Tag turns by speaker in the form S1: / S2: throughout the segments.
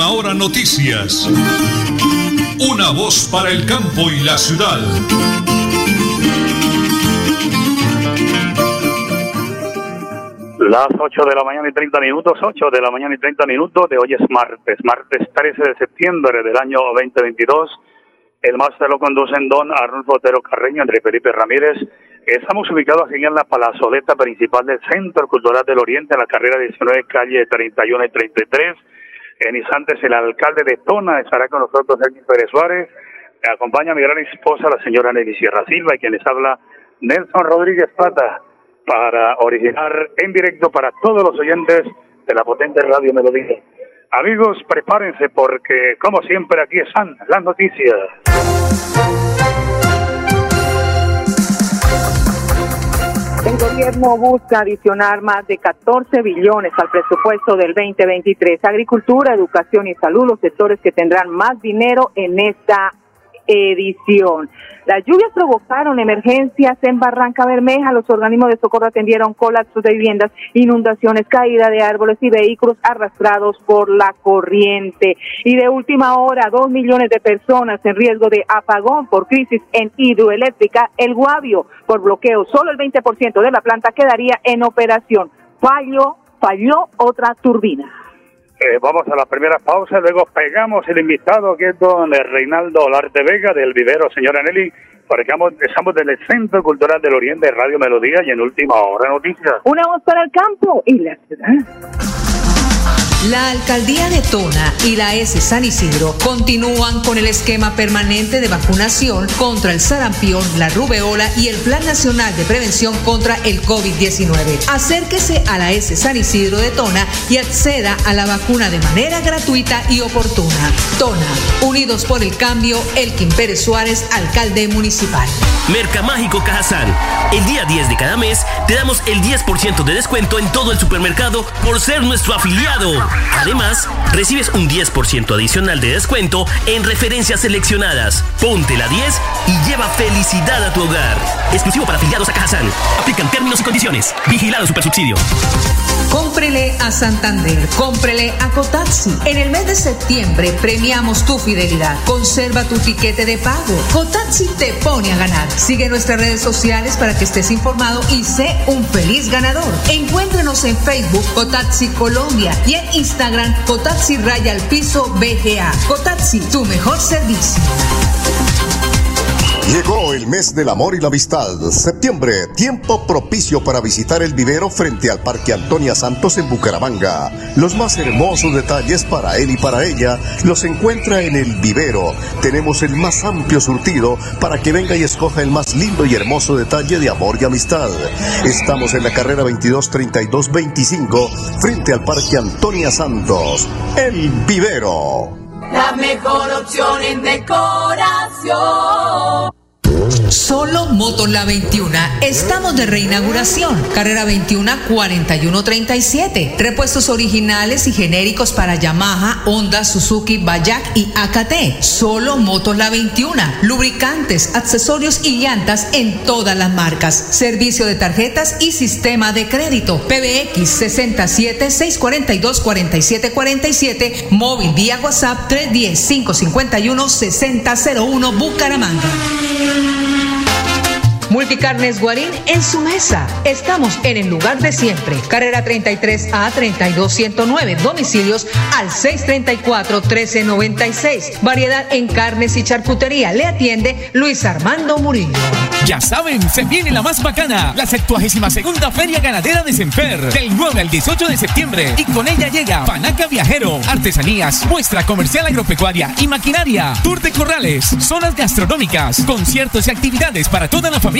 S1: Última Hora Noticias. Una voz para el campo y la ciudad.
S2: Las 8 de la mañana y 30 minutos, 8 de la mañana y 30 minutos de hoy es martes, martes 13 de septiembre del año 2022. El máster lo conducen don Arnulfo Otero Carreño, André Felipe Ramírez. Estamos ubicados aquí en la palazoleta principal del Centro Cultural del Oriente, en la carrera 19, calle 31 y 33. En instantes, el alcalde de Tona estará con nosotros, Elvin Pérez Suárez. Me acompaña mi gran esposa, la señora Nelly Sierra Silva, y quien les habla, Nelson Rodríguez Plata, para originar en directo para todos los oyentes de la potente Radio Melodía. Amigos, prepárense porque, como siempre, aquí están las noticias.
S3: El gobierno busca adicionar más de 14 billones al presupuesto del 2023. Agricultura, educación y salud, los sectores que tendrán más dinero en esta edición. Las lluvias provocaron emergencias en Barranca Bermeja. Los organismos de socorro atendieron colapsos de viviendas, inundaciones, caída de árboles y vehículos arrastrados por la corriente. Y de última hora, dos millones de personas en riesgo de apagón por crisis en hidroeléctrica El Guavio. Por bloqueo, solo el 20% de la planta quedaría en operación. Falló, falló otra turbina.
S2: Eh, vamos a la primera pausa, luego pegamos el invitado que es don Reinaldo Larte Vega del vivero, señora Nelly, porque estamos del Centro Cultural del Oriente, Radio Melodía y en Última Hora Noticias.
S3: Una voz para el campo y la ciudad.
S4: La alcaldía de Tona y la S San Isidro continúan con el esquema permanente de vacunación contra el sarampión, la rubeola y el Plan Nacional de Prevención contra el COVID-19. Acérquese a la S San Isidro de Tona y acceda a la vacuna de manera gratuita y oportuna. Tona, unidos por el cambio, Elkin Pérez Suárez, alcalde municipal.
S5: Mercamágico Cajazán. El día 10 de cada mes te damos el 10% de descuento en todo el supermercado por ser nuestro afiliado. Además, recibes un 10% adicional de descuento en referencias seleccionadas. Ponte la 10 y lleva felicidad a tu hogar. Exclusivo para afiliados a Cajazán. Aplican términos y condiciones. Vigilado Supersubsidio.
S4: Cómprele a Santander, cómprele a Cotaxi. En el mes de septiembre premiamos tu fidelidad. Conserva tu tiquete de pago. Cotaxi te pone a ganar. Sigue nuestras redes sociales para que estés informado y sé un feliz ganador. Encuéntrenos en Facebook Cotaxi Colombia y en Instagram Cotaxi Raya al Piso BGA. Cotaxi, tu mejor servicio.
S6: Llegó el mes del amor y la amistad. Septiembre, tiempo propicio para visitar el vivero frente al Parque Antonia Santos en Bucaramanga. Los más hermosos detalles para él y para ella los encuentra en el vivero. Tenemos el más amplio surtido para que venga y escoja el más lindo y hermoso detalle de amor y amistad. Estamos en la carrera 223225 frente al Parque Antonia Santos. El vivero.
S7: La mejor opción en decoración.
S4: Solo Motos La 21. Estamos de reinauguración. Carrera 21 4137. Repuestos originales y genéricos para Yamaha, Honda, Suzuki, Bayak y AKT. Solo Motos La 21. Lubricantes, accesorios y llantas en todas las marcas. Servicio de tarjetas y sistema de crédito. PBX 67 642 4747. Móvil vía WhatsApp 310 551 6001 Bucaramanga. Multicarnes Guarín en su mesa. Estamos en el lugar de siempre. Carrera 33 a 32109. Domicilios al 634-1396. Variedad en carnes y charcutería. Le atiende Luis Armando Murillo.
S8: Ya saben, se viene la más bacana, la 72 segunda Feria Ganadera de Semper, del 9 al 18 de septiembre. Y con ella llega Panaca Viajero, artesanías, muestra comercial agropecuaria y maquinaria, tour de corrales, zonas gastronómicas, conciertos y actividades para toda la familia.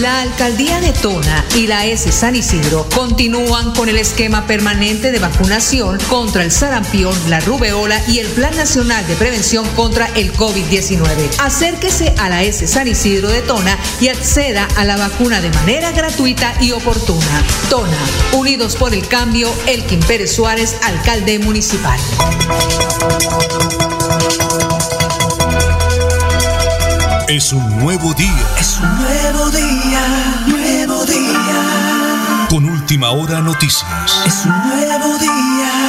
S4: La alcaldía de Tona y la S San Isidro continúan con el esquema permanente de vacunación contra el sarampión, la rubeola y el Plan Nacional de Prevención contra el COVID-19. Acérquese a la S San Isidro de Tona y acceda a la vacuna de manera gratuita y oportuna. Tona, Unidos por el Cambio, Elkin Pérez Suárez, alcalde municipal.
S1: Es un nuevo día.
S9: Es un nuevo día, nuevo día.
S1: Con última hora noticias.
S9: Es un nuevo día,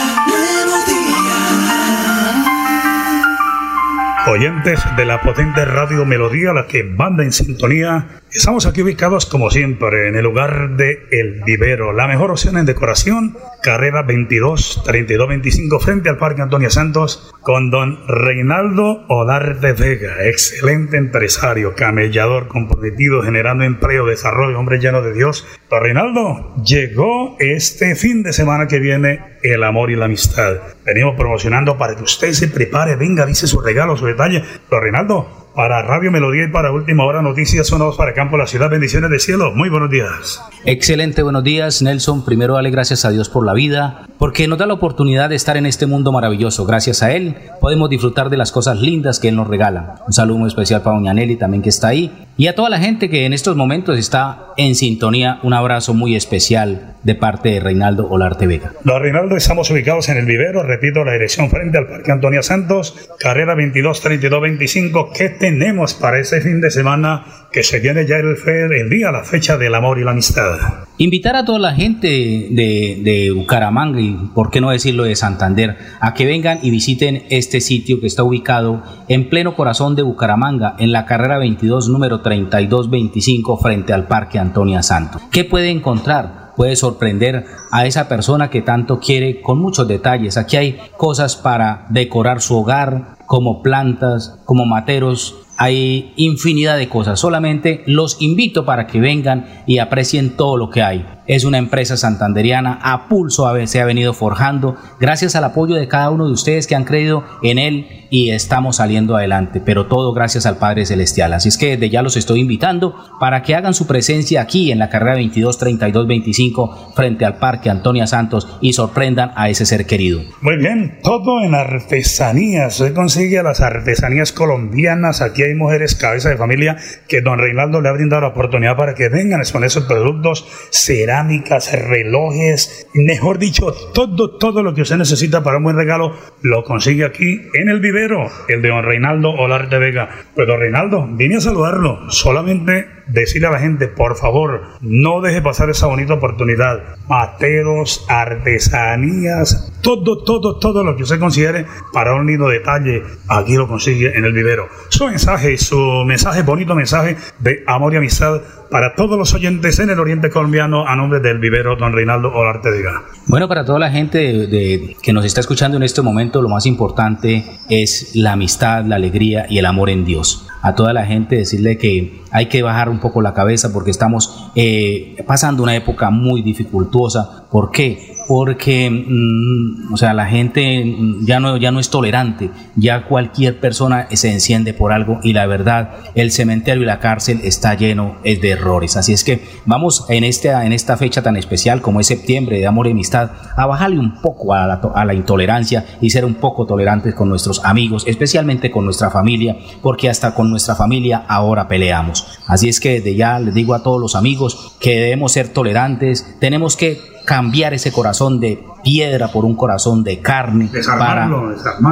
S10: Oyentes de la potente radio Melodía, la que manda en sintonía Estamos aquí ubicados como siempre en el lugar de El Vivero, la mejor opción en decoración, carrera 22 32 25 frente al Parque Antonio Santos con don Reinaldo Olarte Vega, excelente empresario, camellador comprometido, generando empleo, desarrollo, hombre lleno de Dios. Don Reinaldo, llegó este fin de semana que viene el amor y la amistad. Venimos promocionando para que usted se prepare, venga, dice su regalo, su detalle. Don Reinaldo, para Radio Melodía y para Última Hora Noticias Sonados para Campo, la ciudad. Bendiciones de cielo. Muy buenos días.
S11: Excelente, buenos días, Nelson. Primero, dale gracias a Dios por la vida, porque nos da la oportunidad de estar en este mundo maravilloso. Gracias a Él podemos disfrutar de las cosas lindas que Él nos regala. Un saludo muy especial para Doña Nelly también que está ahí. Y a toda la gente que en estos momentos está en sintonía, un abrazo muy especial de parte de Reinaldo Olarte Vega.
S10: Don Reinaldo, estamos ubicados en el vivero, repito, la dirección frente al Parque Antonia Santos, carrera 22 32 25. ¿Qué tenemos para ese fin de semana que se viene ya el, el día, la fecha del amor y la amistad?
S11: Invitar a toda la gente de, de Bucaramanga y, por qué no decirlo, de Santander, a que vengan y visiten este sitio que está ubicado en pleno corazón de Bucaramanga, en la carrera 22, número 3225, frente al Parque Antonia Santos. ¿Qué puede encontrar? puede sorprender a esa persona que tanto quiere con muchos detalles. Aquí hay cosas para decorar su hogar, como plantas, como materos, hay infinidad de cosas. Solamente los invito para que vengan y aprecien todo lo que hay. Es una empresa santanderiana a pulso a se ha venido forjando gracias al apoyo de cada uno de ustedes que han creído en él y estamos saliendo adelante, pero todo gracias al Padre Celestial. Así es que desde ya los estoy invitando para que hagan su presencia aquí en la carrera 22 32 25 frente al Parque Antonia Santos y sorprendan a ese ser querido.
S10: Muy bien, todo en artesanías. Se consigue las artesanías colombianas. Aquí hay mujeres cabeza de familia que don Reinaldo le ha brindado la oportunidad para que vengan a exponer sus productos. Será cerámicas, relojes, mejor dicho, todo, todo lo que usted necesita para un buen regalo lo consigue aquí en el vivero, el de don Reinaldo Olarte Vega. Pues don Reinaldo, vine a saludarlo, solamente decirle a la gente, por favor, no deje pasar esa bonita oportunidad. Materos, artesanías, todo, todo, todo lo que usted considere para un lindo detalle, aquí lo consigue en el vivero. Su mensaje, su mensaje, bonito mensaje de amor y amistad para todos los oyentes en el Oriente Colombiano a nombre del vivero Don Reinaldo Olarte Vega.
S11: Bueno, para toda la gente que nos está escuchando en este momento, lo más importante es la amistad, la alegría y el amor en Dios a toda la gente, decirle que hay que bajar un poco la cabeza porque estamos eh, pasando una época muy dificultuosa. ¿Por qué? Porque mm, o sea, la gente ya no, ya no es tolerante, ya cualquier persona se enciende por algo y la verdad, el cementerio y la cárcel está lleno de errores. Así es que vamos en, este, en esta fecha tan especial como es septiembre de amor y amistad a bajarle un poco a la, a la intolerancia y ser un poco tolerantes con nuestros amigos, especialmente con nuestra familia, porque hasta con nuestra familia ahora peleamos. Así es que de ya les digo a todos los amigos que debemos ser tolerantes, tenemos que cambiar ese corazón de piedra por un corazón de carne para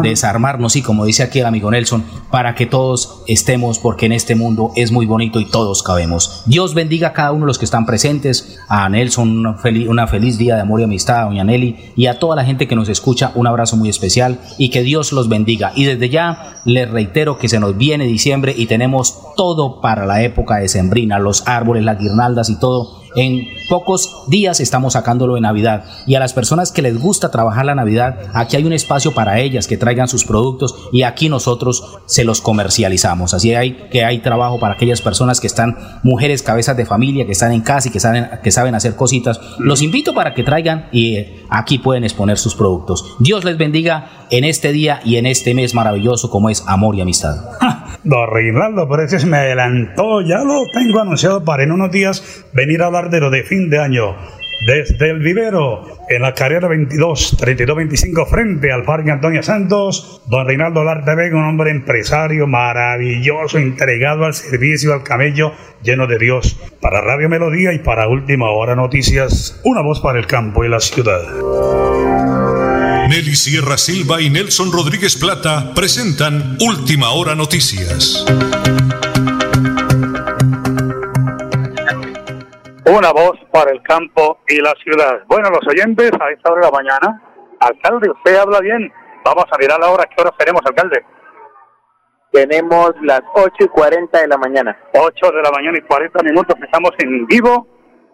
S11: desarmarnos, y como dice aquí el amigo Nelson, para que todos estemos, porque en este mundo es muy bonito y todos cabemos. Dios bendiga a cada uno de los que están presentes, a Nelson una feliz, una feliz día de amor y amistad, a doña Nelly y a toda la gente que nos escucha, un abrazo muy especial y que Dios los bendiga. Y desde ya les reitero que se nos viene diciembre y tenemos todo para la época de Sembrina, los árboles, las guirnaldas y todo en pocos días estamos sacándolo de Navidad y a las personas que les gusta trabajar la Navidad, aquí hay un espacio para ellas que traigan sus productos y aquí nosotros se los comercializamos. Así que hay trabajo para aquellas personas que están mujeres cabezas de familia, que están en casa y que saben, que saben hacer cositas. Los invito para que traigan y eh, aquí pueden exponer sus productos. Dios les bendiga en este día y en este mes maravilloso como es amor y amistad.
S10: Don Reinaldo Precios me adelantó, ya lo tengo anunciado para en unos días venir a hablar de lo de fin de año. Desde el vivero, en la carrera 22, 32-25, frente al Parque Antonio Santos, don Reinaldo Larte Vega, un hombre empresario maravilloso, entregado al servicio, al camello, lleno de Dios. Para Radio Melodía y para Última Hora Noticias, una voz para el campo y la ciudad.
S1: Nelly Sierra Silva y Nelson Rodríguez Plata presentan Última Hora Noticias.
S2: Una voz para el campo y la ciudad. Bueno, los oyentes, a esta hora de la mañana, alcalde, usted habla bien. Vamos a mirar la hora, ¿qué hora tenemos, alcalde?
S12: Tenemos las 8 y 40 de la mañana.
S2: 8 de la mañana y 40 minutos, estamos en vivo,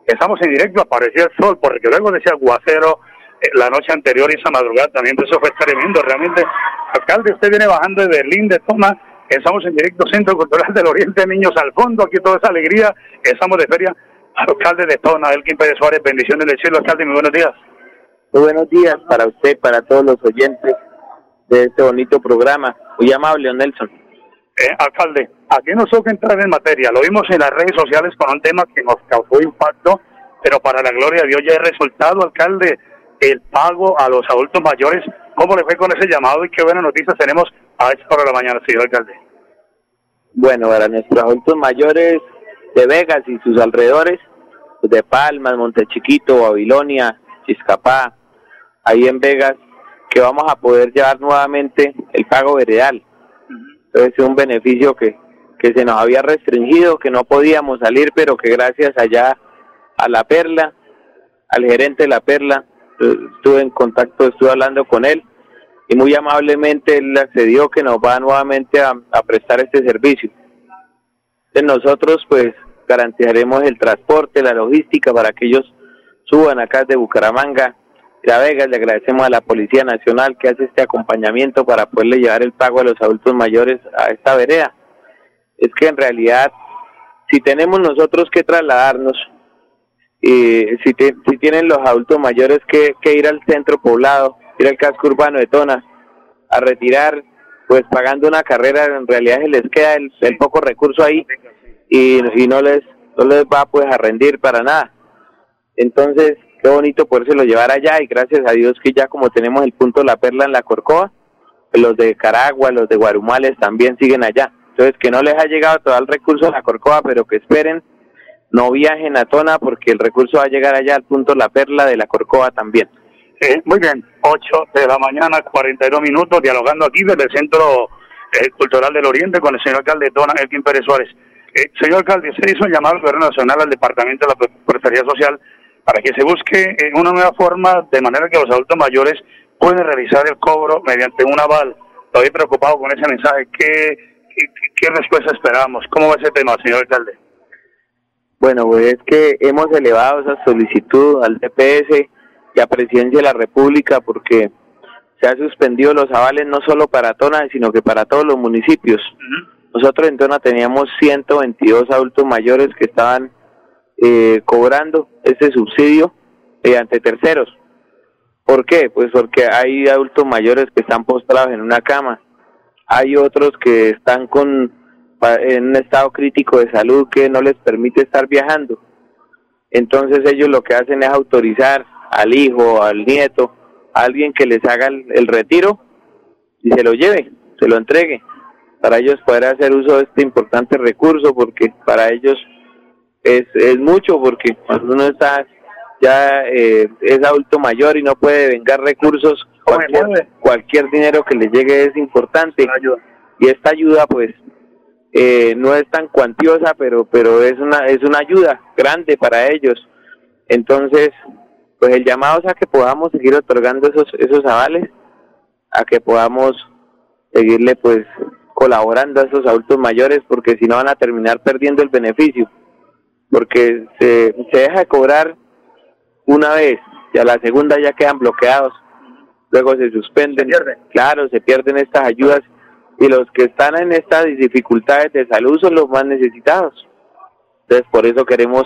S2: estamos en directo, apareció el sol, porque luego decía aguacero eh, la noche anterior y esa madrugada también, eso fue tremendo, realmente. Alcalde, usted viene bajando de Berlín, de Toma, estamos en directo Centro Cultural del Oriente, niños al fondo, aquí toda esa alegría, estamos de feria alcalde de Tona, Elkin Pérez Suárez, bendiciones del cielo, alcalde, muy buenos días.
S12: Muy buenos días para usted, para todos los oyentes de este bonito programa. Muy amable, Nelson.
S2: Eh, alcalde, aquí nos toca entrar en materia. Lo vimos en las redes sociales con un tema que nos causó impacto, pero para la gloria de Dios ya hay resultado, alcalde, el pago a los adultos mayores. ¿Cómo le fue con ese llamado y qué buenas noticias tenemos a esta hora de la mañana, señor alcalde?
S12: Bueno, para nuestros adultos mayores de Vegas y sus alrededores, de Palmas, Montechiquito, Babilonia, Chiscapá, ahí en Vegas, que vamos a poder llevar nuevamente el pago veredal. Entonces es un beneficio que, que se nos había restringido, que no podíamos salir, pero que gracias allá a la Perla, al gerente de la Perla, eh, estuve en contacto, estuve hablando con él y muy amablemente él accedió que nos va nuevamente a prestar este servicio. Nosotros pues garantizaremos el transporte, la logística para que ellos suban acá de Bucaramanga, de Vegas. Le agradecemos a la Policía Nacional que hace este acompañamiento para poderle llevar el pago a los adultos mayores a esta vereda. Es que en realidad, si tenemos nosotros que trasladarnos, y si, si tienen los adultos mayores que, que ir al centro poblado, ir al casco urbano de Tona, a retirar, pues pagando una carrera, en realidad se les queda el, poco recurso ahí y, y no les no les va pues a rendir para nada. Entonces, qué bonito lo llevar allá y gracias a Dios que ya como tenemos el punto La Perla en la Corcoa, los de Caragua, los de Guarumales también siguen allá. Entonces, que no les ha llegado todo el recurso a la Corcoa, pero que esperen, no viajen a Tona porque el recurso va a llegar allá al punto La Perla de la Corcoa también.
S2: Muy bien, 8 de la mañana, 42 minutos, dialogando aquí desde el Centro eh, Cultural del Oriente con el señor alcalde de Tona, Elkin Pérez Suárez. Eh, señor alcalde, se hizo un llamado al Gobierno Nacional, al Departamento de la Prosperidad Social, para que se busque eh, una nueva forma de manera que los adultos mayores puedan realizar el cobro mediante un aval. Estoy preocupado con ese mensaje. ¿Qué, qué, respuesta esperamos? ¿Cómo va ese tema, señor alcalde?
S12: Bueno, pues es que hemos elevado esa solicitud al DPS y a Presidencia de la República porque se han suspendido los avales no solo para Tona, sino que para todos los municipios. Nosotros en Tona teníamos 122 adultos mayores que estaban eh, cobrando ese subsidio ante terceros. ¿Por qué? Pues porque hay adultos mayores que están postrados en una cama, hay otros que están con en un estado crítico de salud que no les permite estar viajando. Entonces ellos lo que hacen es autorizar al hijo, al nieto, a alguien que les haga el retiro y se lo lleve, se lo entregue para ellos poder hacer uso de este importante recurso, porque para ellos es, es mucho, porque cuando uno está ya eh, es adulto mayor y no puede vengar recursos, cualquier, cualquier dinero que le llegue es importante. Y esta ayuda, pues, eh, no es tan cuantiosa, pero pero es una es una ayuda grande para ellos. Entonces, pues el llamado es a que podamos seguir otorgando esos esos avales, a que podamos seguirle pues colaborando a esos adultos mayores porque si no van a terminar perdiendo el beneficio porque se, se deja de cobrar una vez y a la segunda ya quedan bloqueados luego se suspenden. Claro se pierden estas ayudas y los que están en estas dificultades de salud son los más necesitados. Entonces por eso queremos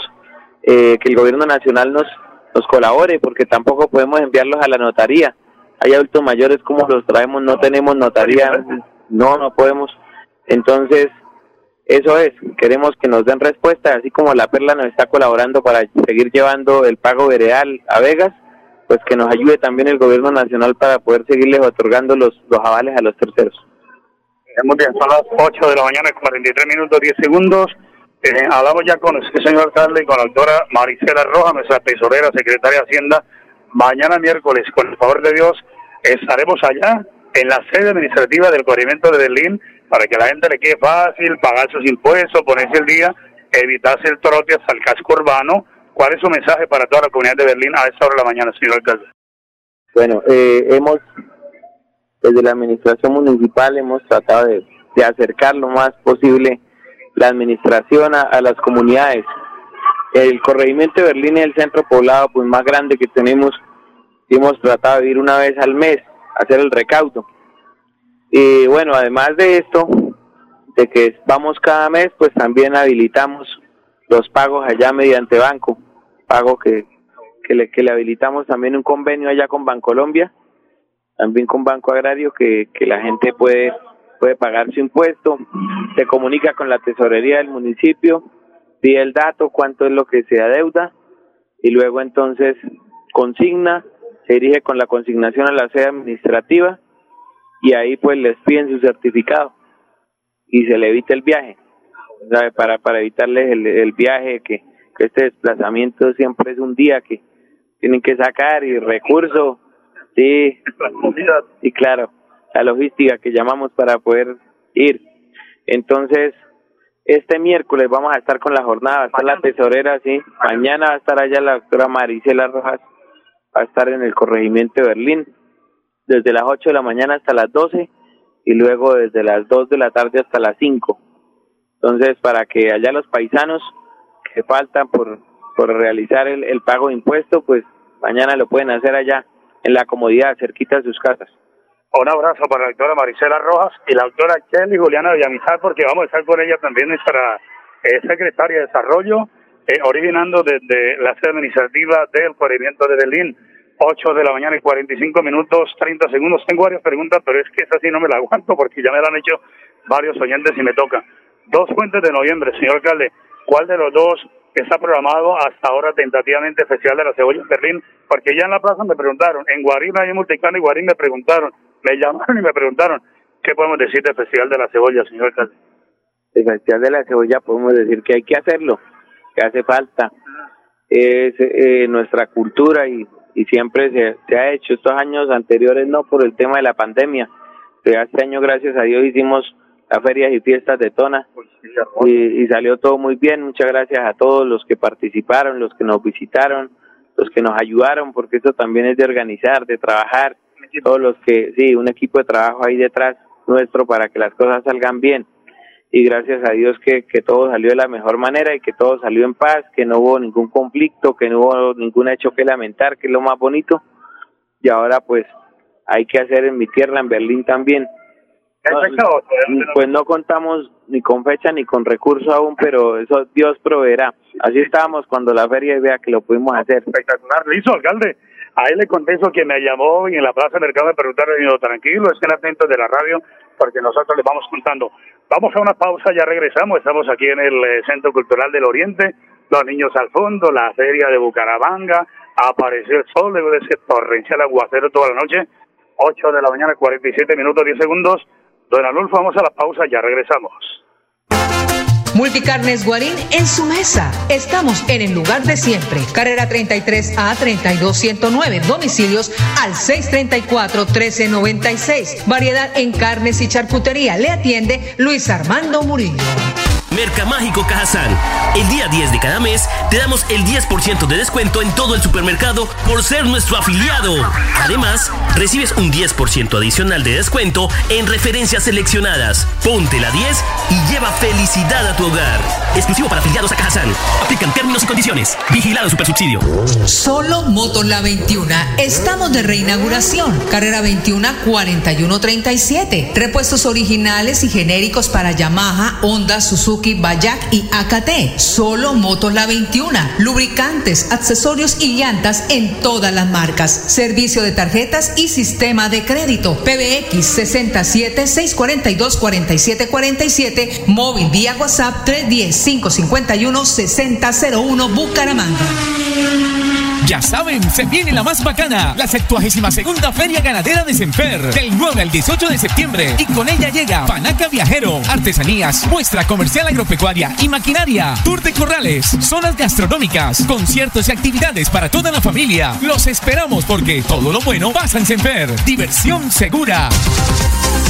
S12: eh, que el gobierno nacional nos nos colabore porque tampoco podemos enviarlos a la notaría hay adultos mayores como los traemos no tenemos notaría no, no podemos. Entonces, eso es, queremos que nos den respuesta, así como la Perla nos está colaborando para seguir llevando el pago veredal a Vegas, pues que nos ayude también el gobierno nacional para poder seguirles otorgando los, los avales a los terceros.
S2: Muy bien, son las 8 de la mañana, 43 minutos 10 segundos. Eh, hablamos ya con el señor alcalde y con la doctora Maricela Roja, nuestra tesorera, secretaria de Hacienda. Mañana miércoles, con el favor de Dios, estaremos allá en la sede administrativa del corrimiento de Berlín para que la gente le quede fácil pagar sus impuestos, ponerse el día, evitarse el trote hasta el casco urbano. ¿Cuál es su mensaje para toda la comunidad de Berlín a esta hora de la mañana, señor alcalde?
S12: Bueno, eh, hemos, desde la administración municipal, hemos tratado de, acercar lo más posible la administración a, las comunidades. El corregimiento de Berlín es el centro poblado pues más grande que tenemos. Hemos tratado de ir una vez al mes a hacer el recaudo. Y bueno, además de esto, de que vamos cada mes, pues también habilitamos los pagos allá mediante banco, pago que, que, le, que le habilitamos también un convenio allá con Bancolombia, también con Banco Agrario, que, que la gente puede, puede pagar su impuesto, se comunica con la tesorería del municipio, pide el dato, cuánto es lo que se adeuda, y luego entonces consigna, se dirige con la consignación a la sede administrativa, y ahí pues les piden su certificado y se le evita el viaje, para, para evitarles el, el viaje, que, que este desplazamiento siempre es un día que tienen que sacar y recursos, sí, y claro, la logística que llamamos para poder ir. Entonces, este miércoles vamos a estar con la jornada, va a estar la tesorera, sí, mañana va a estar allá la doctora Maricela Rojas, va a estar en el corregimiento de Berlín, desde las 8 de la mañana hasta las 12 y luego desde las 2 de la tarde hasta las 5. Entonces, para que allá los paisanos que faltan por, por realizar el, el pago de impuesto, pues mañana lo pueden hacer allá en la comodidad, cerquita de sus casas.
S2: Un abrazo para la doctora Marisela Rojas y la doctora Kelly Juliana Villamizar, porque vamos a estar con ella también, nuestra eh, secretaria de Desarrollo, eh, originando desde la sede administrativa del corrimiento de Berlín. 8 de la mañana y 45 minutos, 30 segundos. Tengo varias preguntas, pero es que esa sí no me la aguanto porque ya me la han hecho varios oyentes y me toca. Dos fuentes de noviembre, señor alcalde. ¿Cuál de los dos está programado hasta ahora tentativamente Festival de la Cebolla en Berlín? Porque ya en la plaza me preguntaron, en Guarín hay Multicano y Guarín me preguntaron, me llamaron y me preguntaron, ¿qué podemos decir del Festival de la Cebolla, señor alcalde?
S12: El Festival de la Cebolla podemos decir que hay que hacerlo, que hace falta. Es eh, nuestra cultura y y siempre se, se, ha hecho. Estos años anteriores no por el tema de la pandemia, pero este año gracias a Dios hicimos las ferias y fiestas de Tona y, y, salió todo muy bien. Muchas gracias a todos los que participaron, los que nos visitaron, los que nos ayudaron, porque esto también es de organizar, de trabajar, todos los que, sí, un equipo de trabajo ahí detrás nuestro para que las cosas salgan bien y gracias a Dios que, que todo salió de la mejor manera y que todo salió en paz, que no hubo ningún conflicto, que no hubo ningún hecho que lamentar, que es lo más bonito. Y ahora pues hay que hacer en mi tierra, en Berlín también. pues no contamos ni con fecha ni con recurso aún, pero eso Dios proveerá. Así estábamos cuando la feria vea que lo pudimos hacer.
S2: Espectacular, listo, alcalde. Ahí le contesto que me llamó y en la plaza de mercado me preguntaron, y yo, tranquilo, estén atentos de la radio, porque nosotros les vamos contando. Vamos a una pausa, ya regresamos. Estamos aquí en el eh, Centro Cultural del Oriente. Los niños al fondo, la feria de Bucaramanga. Apareció el sol, de ese torrencial aguacero toda la noche. 8 de la mañana, 47 minutos, 10 segundos. Don Alonso, vamos a la pausa, ya regresamos.
S4: Multicarnes Guarín en su mesa. Estamos en el lugar de siempre. Carrera 33 a 32109. Domicilios al 634 1396. Variedad en carnes y charcutería. Le atiende Luis Armando Murillo.
S5: Mercamágico Cajazán. El día 10 de cada mes te damos el 10% de descuento en todo el supermercado por ser nuestro afiliado. Además, recibes un 10% adicional de descuento en referencias seleccionadas. Ponte la 10 y lleva felicidad a tu hogar. Exclusivo para afiliados a Cajazán. Aplican términos y condiciones. Vigilado Supersubsidio.
S4: Solo Moto La 21. Estamos de reinauguración. Carrera 21 4137. Repuestos originales y genéricos para Yamaha, Honda, Suzuki Suzuki, Bayak y AKT. Solo Motos La 21. Lubricantes, accesorios y llantas en todas las marcas. Servicio de tarjetas y sistema de crédito. PBX 67 642 4747. Móvil vía WhatsApp 310 551 6001 Bucaramanga.
S8: Ya saben, se viene la más bacana, la 72 segunda Feria Ganadera de Semper, del 9 al 18 de septiembre. Y con ella llega Panaca Viajero, artesanías, muestra comercial agropecuaria y maquinaria, tour de corrales, zonas gastronómicas, conciertos y actividades para toda la familia. Los esperamos porque todo lo bueno pasa en Semper. Diversión segura.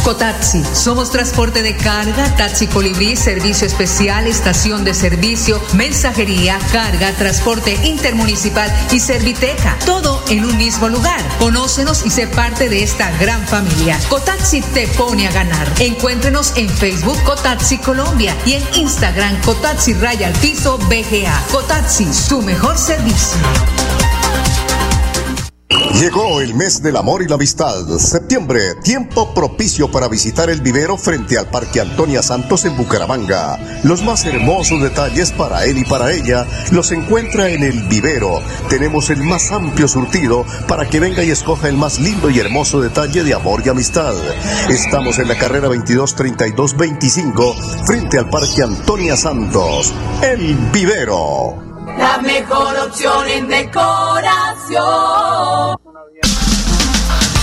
S4: Cotaxi, somos transporte de carga, taxi colibrí, servicio especial, estación de servicio, mensajería, carga, transporte intermunicipal y serviteca, todo en un mismo lugar. Conócenos y sé parte de esta gran familia. Cotaxi te pone a ganar. Encuéntrenos en Facebook Cotaxi Colombia y en Instagram Cotaxi Raya al Piso BGA. Cotaxi, su mejor servicio.
S6: Llegó el mes del amor y la amistad. Septiembre, tiempo propicio para visitar el vivero frente al Parque Antonia Santos en Bucaramanga. Los más hermosos detalles para él y para ella los encuentra en el vivero. Tenemos el más amplio surtido para que venga y escoja el más lindo y hermoso detalle de amor y amistad. Estamos en la carrera 223225 frente al Parque Antonia Santos. El vivero.
S7: La mejor opción en decoración.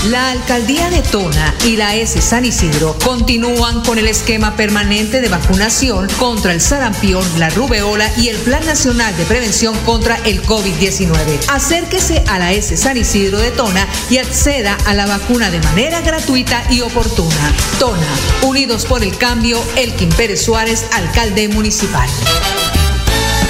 S4: La alcaldía de Tona y la S San Isidro continúan con el esquema permanente de vacunación contra el sarampión, la rubeola y el Plan Nacional de Prevención contra el COVID-19. Acérquese a la S San Isidro de Tona y acceda a la vacuna de manera gratuita y oportuna. Tona, Unidos por el Cambio, Elkin Pérez Suárez, alcalde municipal.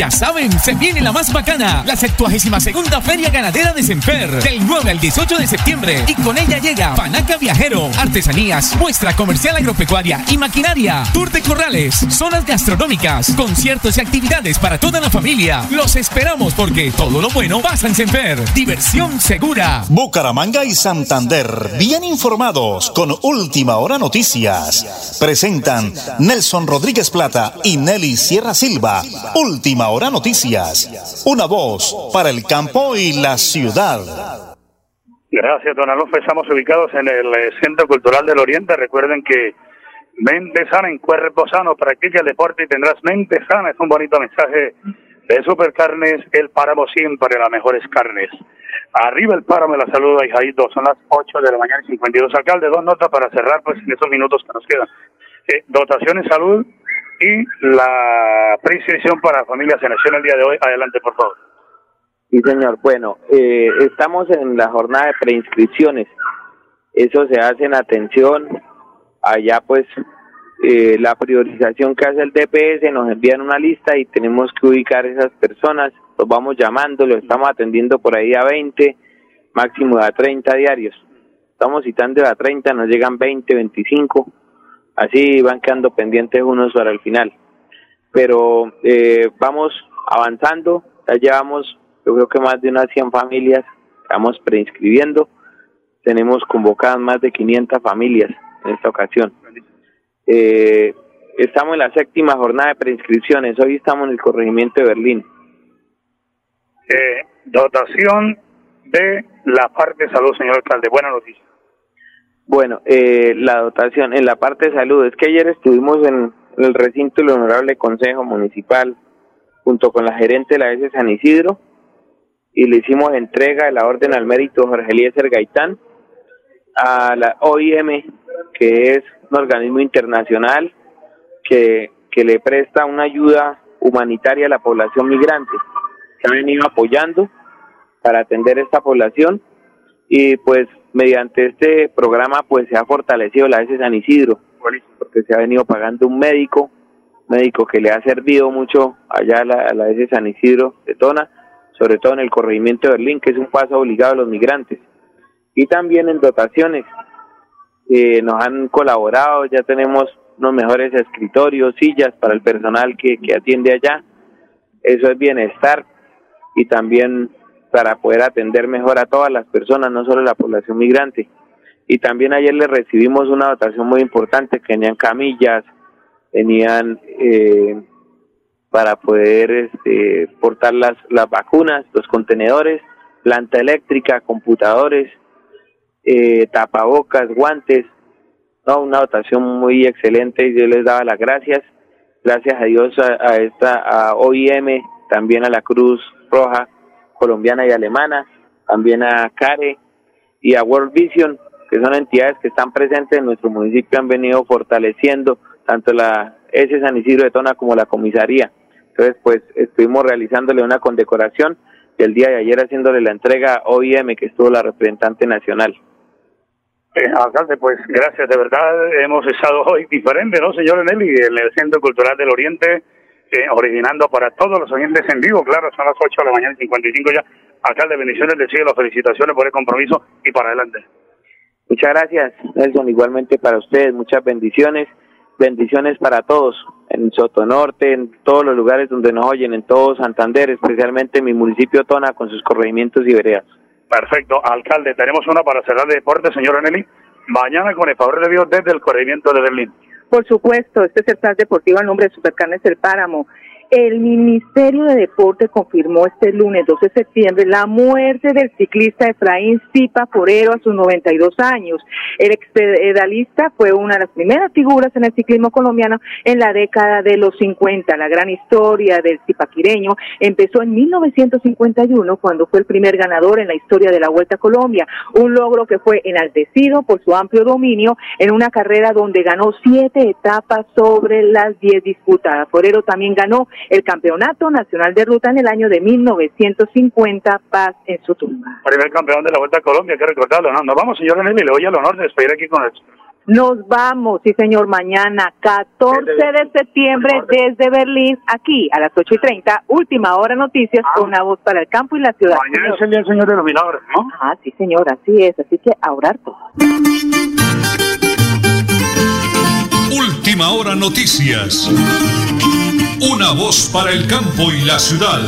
S8: Ya saben, se viene la más bacana, la 72 segunda Feria Ganadera de Semper, del 9 al 18 de septiembre. Y con ella llega Panaca Viajero, artesanías, muestra comercial agropecuaria y maquinaria, tour de corrales, zonas gastronómicas, conciertos y actividades para toda la familia. Los esperamos porque todo lo bueno pasa en Semper. Diversión segura.
S13: Bucaramanga y Santander, bien informados con Última Hora Noticias. Presentan Nelson Rodríguez Plata y Nelly Sierra Silva. Última Hora Noticias. Una voz para el campo y la ciudad.
S2: Gracias, don Alonso. Estamos ubicados en el eh, Centro Cultural del Oriente. Recuerden que mente sana en cuerpo sano, practica el deporte y tendrás mente sana. Es un bonito mensaje de Supercarnes, el páramo siempre las mejores carnes. Arriba el páramo, la saluda y Jaito. Son las 8 de la mañana y 52. Alcalde, dos notas para cerrar pues en esos minutos que nos quedan. Eh, dotación y salud y la preinscripción para familias en el día de hoy. Adelante, por favor.
S12: Sí, señor. Bueno, eh, estamos en la jornada de preinscripciones. Eso se hace en atención. Allá, pues, eh, la priorización que hace el DPS, nos envían una lista y tenemos que ubicar esas personas. Los vamos llamando, los estamos atendiendo por ahí a 20, máximo a 30 diarios. Estamos citando a 30, nos llegan 20, 25 así van quedando pendientes unos para el final. Pero eh, vamos avanzando, ya llevamos yo creo que más de unas 100 familias, estamos preinscribiendo, tenemos convocadas más de 500 familias en esta ocasión. Eh, estamos en la séptima jornada de preinscripciones, hoy estamos en el corregimiento de Berlín.
S2: Eh, dotación de la parte de salud, señor alcalde, buena noticia.
S12: Bueno, eh, la dotación en la parte de salud, es que ayer estuvimos en el recinto del Honorable Consejo Municipal junto con la gerente de la S San Isidro y le hicimos entrega de la orden al mérito Jorge Eliezer Gaitán a la OIM, que es un organismo internacional que, que le presta una ayuda humanitaria a la población migrante, que ha venido apoyando para atender esta población y pues mediante este programa pues se ha fortalecido la S San Isidro, porque se ha venido pagando un médico, médico que le ha servido mucho allá a la, a la S San Isidro de Tona, sobre todo en el corregimiento de Berlín, que es un paso obligado a los migrantes. Y también en dotaciones, eh, nos han colaborado, ya tenemos unos mejores escritorios, sillas para el personal que, que atiende allá. Eso es bienestar y también para poder atender mejor a todas las personas, no solo la población migrante. Y también ayer le recibimos una dotación muy importante, que tenían camillas, tenían eh, para poder este, portar las, las vacunas, los contenedores, planta eléctrica, computadores, eh, tapabocas, guantes, no, una dotación muy excelente y yo les daba las gracias, gracias a Dios a, esta a OIM, también a la Cruz Roja colombiana y alemana, también a CARE y a World Vision, que son entidades que están presentes en nuestro municipio, han venido fortaleciendo tanto la S San Isidro de Tona como la comisaría. Entonces, pues estuvimos realizándole una condecoración y el día de ayer haciéndole la entrega a OIM, que estuvo la representante nacional.
S2: Eh, pues gracias, de verdad hemos estado hoy diferente, ¿no, señor? En el Centro Cultural del Oriente, eh, originando para todos los oyentes en vivo, claro, son las 8 de la mañana y 55 ya. Alcalde, bendiciones del cielo, felicitaciones por el compromiso y para adelante.
S12: Muchas gracias, Nelson, igualmente para ustedes, muchas bendiciones, bendiciones para todos, en Sotonorte, en todos los lugares donde nos oyen, en todo Santander, especialmente en mi municipio Tona con sus corregimientos y veredas.
S2: Perfecto, alcalde, tenemos una para cerrar de deporte, señor Nelly. Mañana, con el favor de Dios, desde el corregimiento de Berlín.
S3: Por supuesto, este es el plan deportivo al nombre de Supercarnes El Páramo. El Ministerio de Deporte confirmó este lunes 12 de septiembre la muerte del ciclista Efraín Zipa Forero a sus 92 años. El expedalista fue una de las primeras figuras en el ciclismo colombiano en la década de los 50. La gran historia del zipaquireño empezó en 1951 cuando fue el primer ganador en la historia de la Vuelta a Colombia, un logro que fue enaltecido por su amplio dominio en una carrera donde ganó siete etapas sobre las diez disputadas. Forero también ganó el Campeonato Nacional de Ruta en el año de 1950, paz en su tumba.
S2: Primer campeón de la Vuelta a Colombia, hay que recordarlo, ¿no? Nos vamos, señor Nelly, le doy el honor de despedir aquí con el...
S3: Nos vamos, sí señor, mañana 14 de septiembre desde Berlín, aquí a las 8 y 30, última hora noticias con una voz para el campo y la ciudad.
S2: Mañana es el día del Señor de los Milagros, ¿no?
S3: Ah, sí señor, así es, así que a orar todo.
S1: Última hora noticias. Una voz para el campo y la ciudad.